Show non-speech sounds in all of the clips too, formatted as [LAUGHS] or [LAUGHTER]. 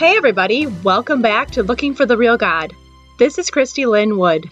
Hey, everybody, welcome back to Looking for the Real God. This is Christy Lynn Wood.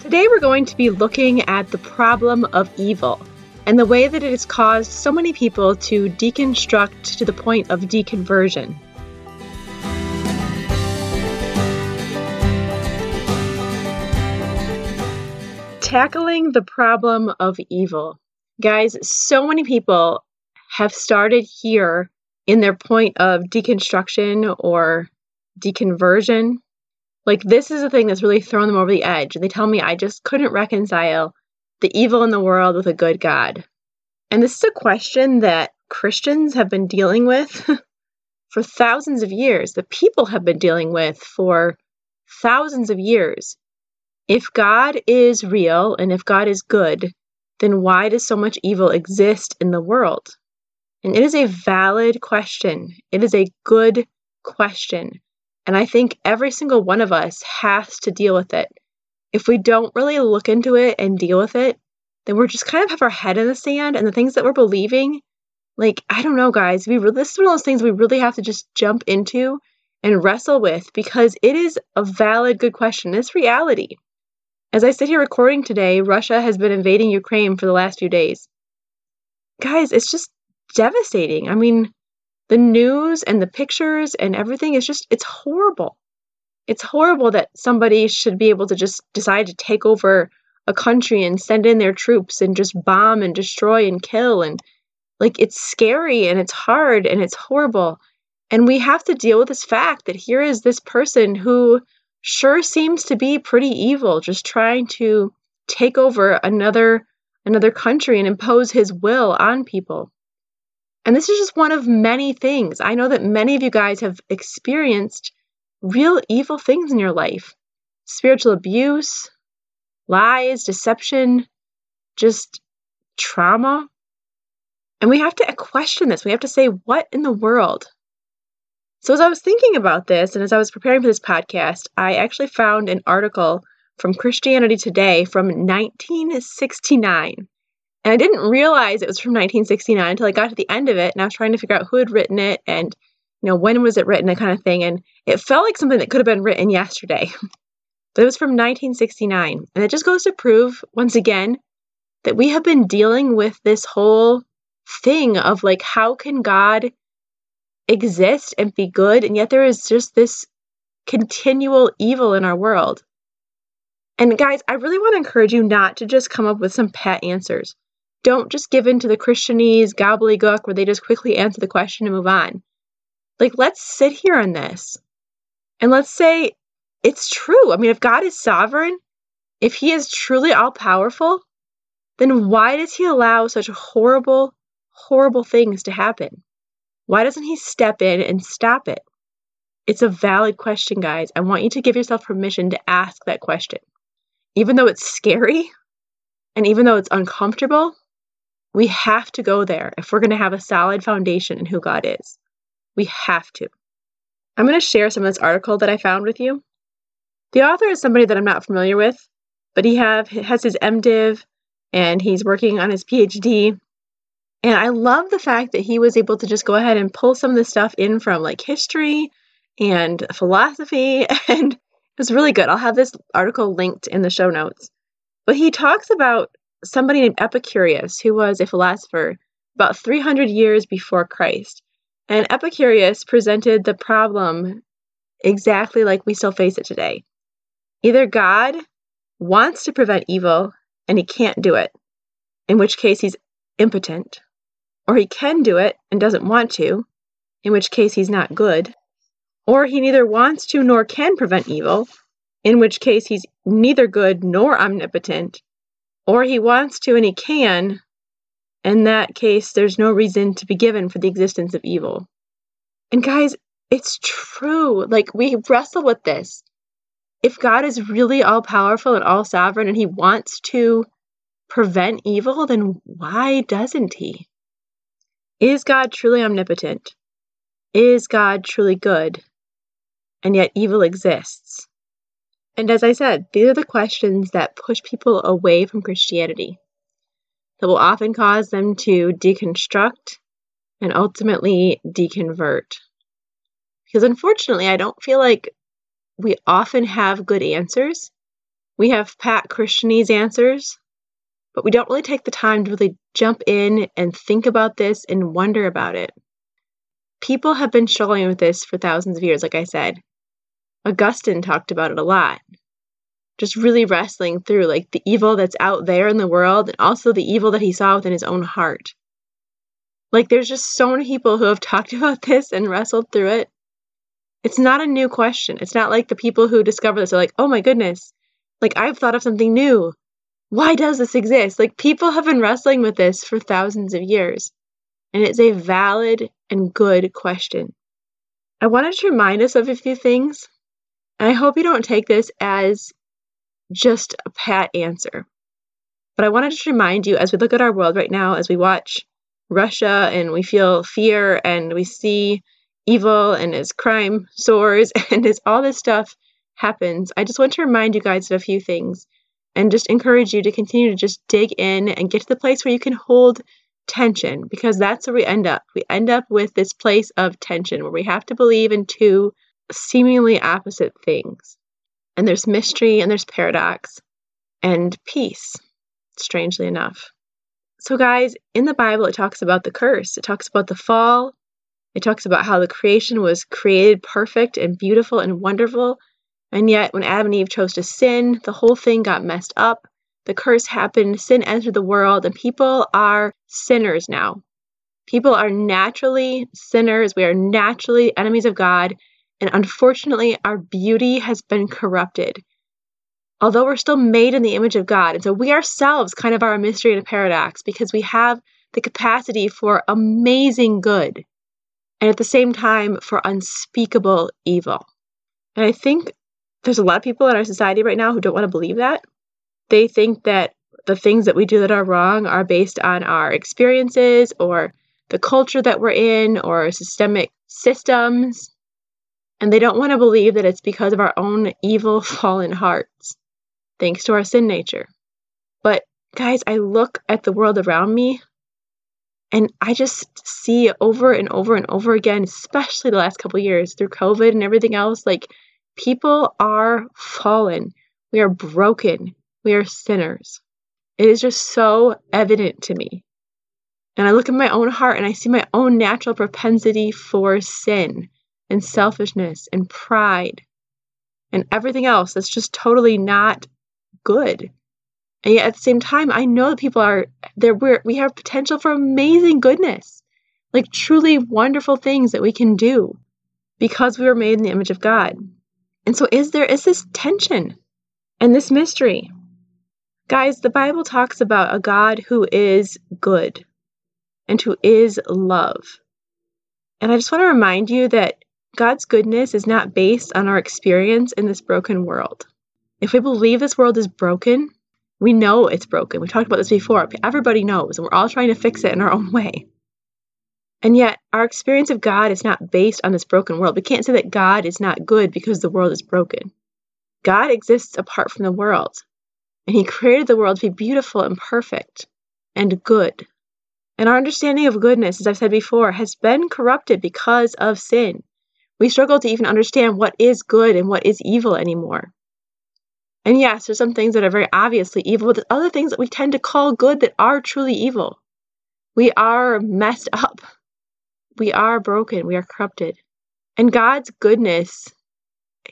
Today, we're going to be looking at the problem of evil and the way that it has caused so many people to deconstruct to the point of deconversion. Tackling the problem of evil. Guys, so many people have started here in their point of deconstruction or deconversion. Like, this is the thing that's really thrown them over the edge. They tell me I just couldn't reconcile the evil in the world with a good God. And this is a question that Christians have been dealing with [LAUGHS] for thousands of years, the people have been dealing with for thousands of years. If God is real and if God is good, then why does so much evil exist in the world? And it is a valid question. It is a good question. And I think every single one of us has to deal with it. If we don't really look into it and deal with it, then we're just kind of have our head in the sand and the things that we're believing. Like, I don't know, guys. We this is one of those things we really have to just jump into and wrestle with because it is a valid, good question. It's reality. As I sit here recording today, Russia has been invading Ukraine for the last few days. Guys, it's just devastating. I mean, the news and the pictures and everything is just, it's horrible. It's horrible that somebody should be able to just decide to take over a country and send in their troops and just bomb and destroy and kill. And like, it's scary and it's hard and it's horrible. And we have to deal with this fact that here is this person who sure seems to be pretty evil, just trying to take over another another country and impose his will on people. And this is just one of many things. I know that many of you guys have experienced real evil things in your life. Spiritual abuse, lies, deception, just trauma. And we have to question this. We have to say, what in the world? So, as I was thinking about this and as I was preparing for this podcast, I actually found an article from Christianity Today from 1969. And I didn't realize it was from 1969 until I got to the end of it and I was trying to figure out who had written it and, you know, when was it written, that kind of thing. And it felt like something that could have been written yesterday. [LAUGHS] but it was from 1969. And it just goes to prove, once again, that we have been dealing with this whole thing of like, how can God exist and be good, and yet there is just this continual evil in our world. And guys, I really want to encourage you not to just come up with some pat answers. Don't just give in to the Christianese gobbledygook where they just quickly answer the question and move on. Like, let's sit here on this and let's say it's true. I mean, if God is sovereign, if He is truly all powerful, then why does He allow such horrible, horrible things to happen? Why doesn't he step in and stop it? It's a valid question, guys. I want you to give yourself permission to ask that question. Even though it's scary and even though it's uncomfortable, we have to go there if we're going to have a solid foundation in who God is. We have to. I'm going to share some of this article that I found with you. The author is somebody that I'm not familiar with, but he have has his MDiv and he's working on his PhD and I love the fact that he was able to just go ahead and pull some of the stuff in from like history and philosophy. [LAUGHS] And it was really good. I'll have this article linked in the show notes. But he talks about somebody named Epicurus, who was a philosopher about 300 years before Christ. And Epicurus presented the problem exactly like we still face it today. Either God wants to prevent evil and he can't do it, in which case he's impotent, or he can do it and doesn't want to, in which case he's not good. Or he neither wants to nor can prevent evil, in which case he's neither good nor omnipotent. Or he wants to and he can, in that case there's no reason to be given for the existence of evil. And guys, it's true. Like we wrestle with this. If God is really all powerful and all sovereign and he wants to prevent evil, then why doesn't he? Is God truly omnipotent? Is God truly good? And yet evil exists. And as I said, these are the questions that push people away from Christianity, that will often cause them to deconstruct and ultimately deconvert. Because unfortunately, I don't feel like we often have good answers. We have Pat Christianese answers, but we don't really take the time to really jump in and think about this and wonder about it. People have been struggling with this for thousands of years, like I said. Augustine talked about it a lot. Just really wrestling through like the evil that's out there in the world and also the evil that he saw within his own heart. Like there's just so many people who have [LAUGHS] talked about this and wrestled through it. It's not a new question. It's not like the people who discover this are like, oh my goodness, like I've thought of something new. Why does this exist? Like people have been wrestling with this for thousands of years. And it's a valid and good question. I wanted to remind us of a few things. And I hope you don't take this as just a pat answer. But I wanted to remind you as we look at our world right now, as we watch Russia and we feel fear and we see evil and as crime [LAUGHS] soars and as all this stuff happens, I just want to remind you guys of a few things and just encourage you to continue to just dig in and get to the place where you can hold tension because that's where we end up. We end up with this place of tension where we have to believe in two seemingly opposite things. And there's mystery and there's paradox and peace, strangely enough. So, guys, in the Bible, it talks about the curse, it talks about the fall, it talks about how the creation was created perfect and beautiful and wonderful. And yet, when Adam and Eve chose to sin, the whole thing got messed up. The curse happened, sin entered the world, and people are sinners now. People are naturally sinners. We are naturally enemies of God. And unfortunately, our beauty has been corrupted although we're still made in the image of God. And so we ourselves kind of are a mystery and a paradox because we have the capacity for amazing good and at the same time for unspeakable evil. And I think there's a lot of people in our society right now who don't want to believe that. They think that the things that we do that are wrong are based on our experiences or the culture that we're in or systemic systems. And they don't want to believe that it's because of our own evil, [LAUGHS] fallen hearts thanks to our sin nature. But guys, I look at the world around me and I just see over and over and over again, especially the last couple years through COVID and everything else, like people are fallen. We are broken. We are sinners. It is just so evident to me. And I look at my own heart and I see my own natural propensity for sin and selfishness and pride and everything else that's just totally not good. And yet at the same time, I know that people are there. We're, we have potential for amazing goodness, like truly wonderful things that we can do because we were made in the image of God. And so, is there is this tension and this mystery? Guys, the Bible talks about a God who is good and who is love. And I just want to remind you that God's goodness is not based on our experience in this broken world. If we believe this world is broken, we know it's broken. We talked about this before. Everybody knows, and we're all trying to fix it in our own [LAUGHS] way. And yet, our experience of God is not based on this broken world. We can't say that God is not good because the world is broken. God exists apart from the world, and He created the world to be beautiful and perfect and good. And our understanding of goodness, as I've said before, has been corrupted because of sin. We struggle to even understand what is good and what is evil anymore. And yes, there's some things that are very obviously evil, but there's other things that we tend to call good that are truly evil. We are messed up. We are broken. We are corrupted. And God's goodness,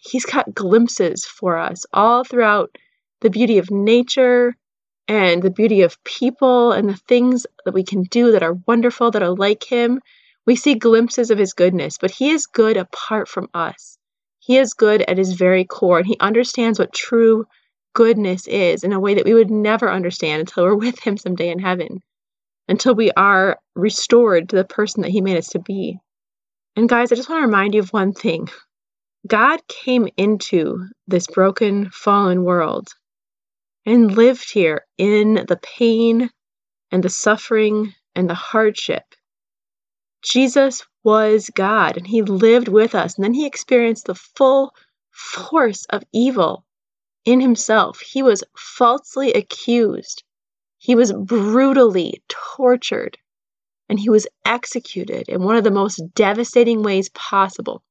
He's got glimpses for us all throughout the beauty of nature and the beauty of people and the things that we can do that are wonderful, that are like Him. We see glimpses of His goodness, but He is good apart from us. He is good at his very core, and he understands what true goodness is in a way that we would never understand until we're [LAUGHS] with him someday in heaven, until we are restored to the person that he made us to be. And guys, I just want to remind you of one thing God came into this broken, fallen world and lived here in the pain and the suffering and the hardship. Jesus was God and he lived with us. And then he experienced the full force of evil in himself. He was falsely accused. He was brutally tortured. And he was executed in one of the most devastating ways possible.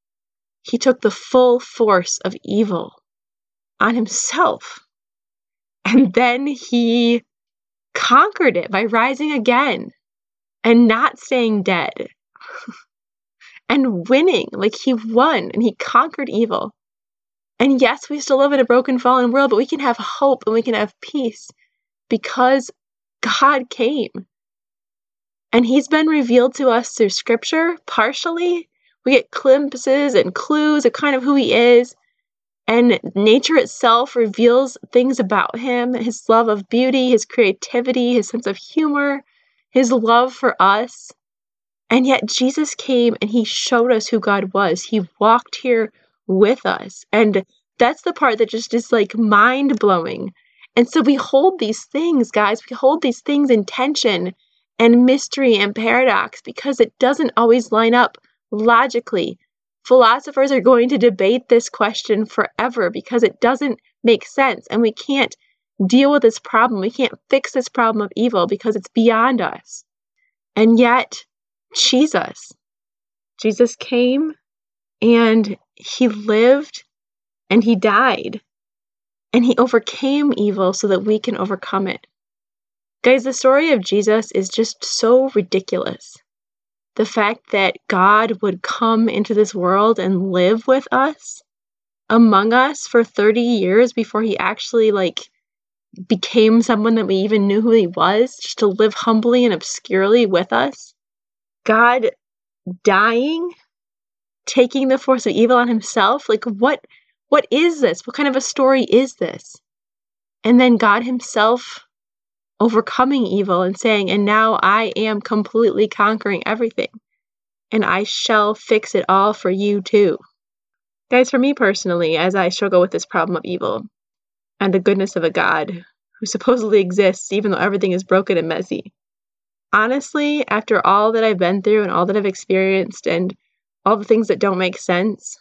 He took the full force of evil on himself. And then he conquered it by rising again and not staying dead [LAUGHS] and winning. Like he won and he conquered evil. And yes, we still live in a broken, fallen world, but we can have hope and we can have peace because God came. And he's been revealed to us through scripture partially. We get glimpses and clues of kind of who he is. And nature itself reveals things about him his love of beauty, his creativity, his sense of humor, his love for us. And yet Jesus came and he showed us who God was. He walked here with us. And that's the part that just is like mind blowing. And so we hold these things, guys, we hold these things in tension and mystery and paradox because it doesn't always line up logically. Philosophers are going to debate this question forever because it doesn't make sense and we can't deal with this problem. We can't fix this problem of evil because it's beyond us. And yet, Jesus, Jesus came and he lived and he died and he overcame evil so that we can overcome it. Guys, the story of Jesus is just so ridiculous. The fact that God would come into this world and live with us, among us for 30 years before he actually like became someone that we even knew who he was, just to live humbly and obscurely with us. God dying, taking the force of evil on himself. Like what what is this? What kind of a story is this? And then God himself overcoming evil and saying, "And now I am completely conquering everything, and I shall fix it all for you too." Guys, for me personally, as I struggle with this problem of evil, and the goodness of a God who supposedly exists even though everything is broken and messy. Honestly, after all that I've been through and all that I've experienced and all the things that don't make sense,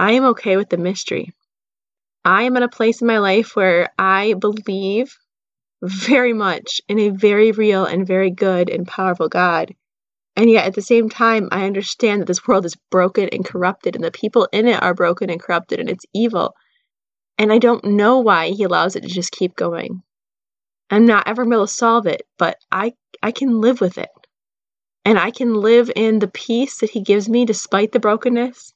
I am okay with the mystery. I am at a place in my life where I believe very much in a very real and very good and powerful God. And yet at the same time, I understand that this world is broken and corrupted, and the people in it are broken and corrupted, and it's evil. And I don't know why he allows it to just keep going. I'm not ever able to solve it, but I, I can live with it. And I can live in the peace that he gives me despite the brokenness.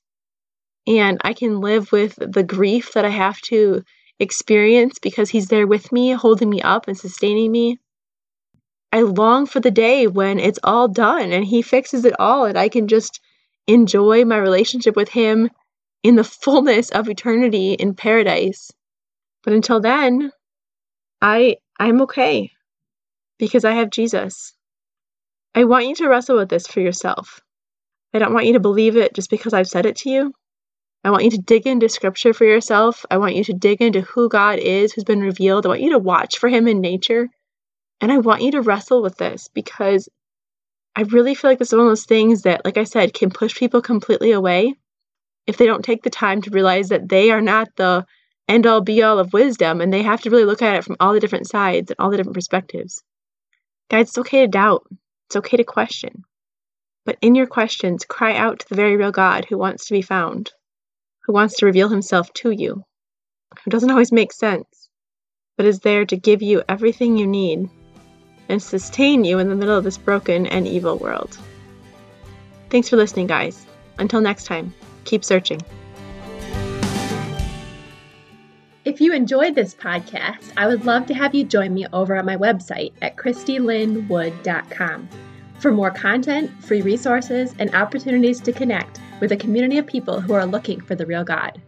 And I can live with the grief that I have to experience because he's there with me, holding me up and sustaining me. I long for the day when it's all done and he fixes it all and I can just enjoy my relationship with him in the fullness of eternity in paradise. But until then, I I'm okay because I have Jesus. I want you to wrestle with this for yourself. I don't want you to believe it just because I've said it to you. I want you to dig into scripture for yourself. I want you to dig into who God is, who's been revealed. I want you to watch for him in nature. And I want you to wrestle with this because I really feel like this is one of those things that, like I said, can push people completely away if they don't take the time to realize that they are not the end all be all of wisdom and they have to really look at it from all the different sides and all the different perspectives. Guys, it's okay to doubt, it's okay to question. But in your questions, cry out to the very real God who wants to be found, who wants to reveal himself to you, who doesn't always make sense, but is there to give you everything you need and sustain you in the middle of this broken and evil world. Thanks for listening, guys. Until next time keep searching. If you enjoyed this podcast, I would love to have you join me over on my website at christylynwood.com for more content, free resources, and opportunities to connect with a community of people who are looking for the real God.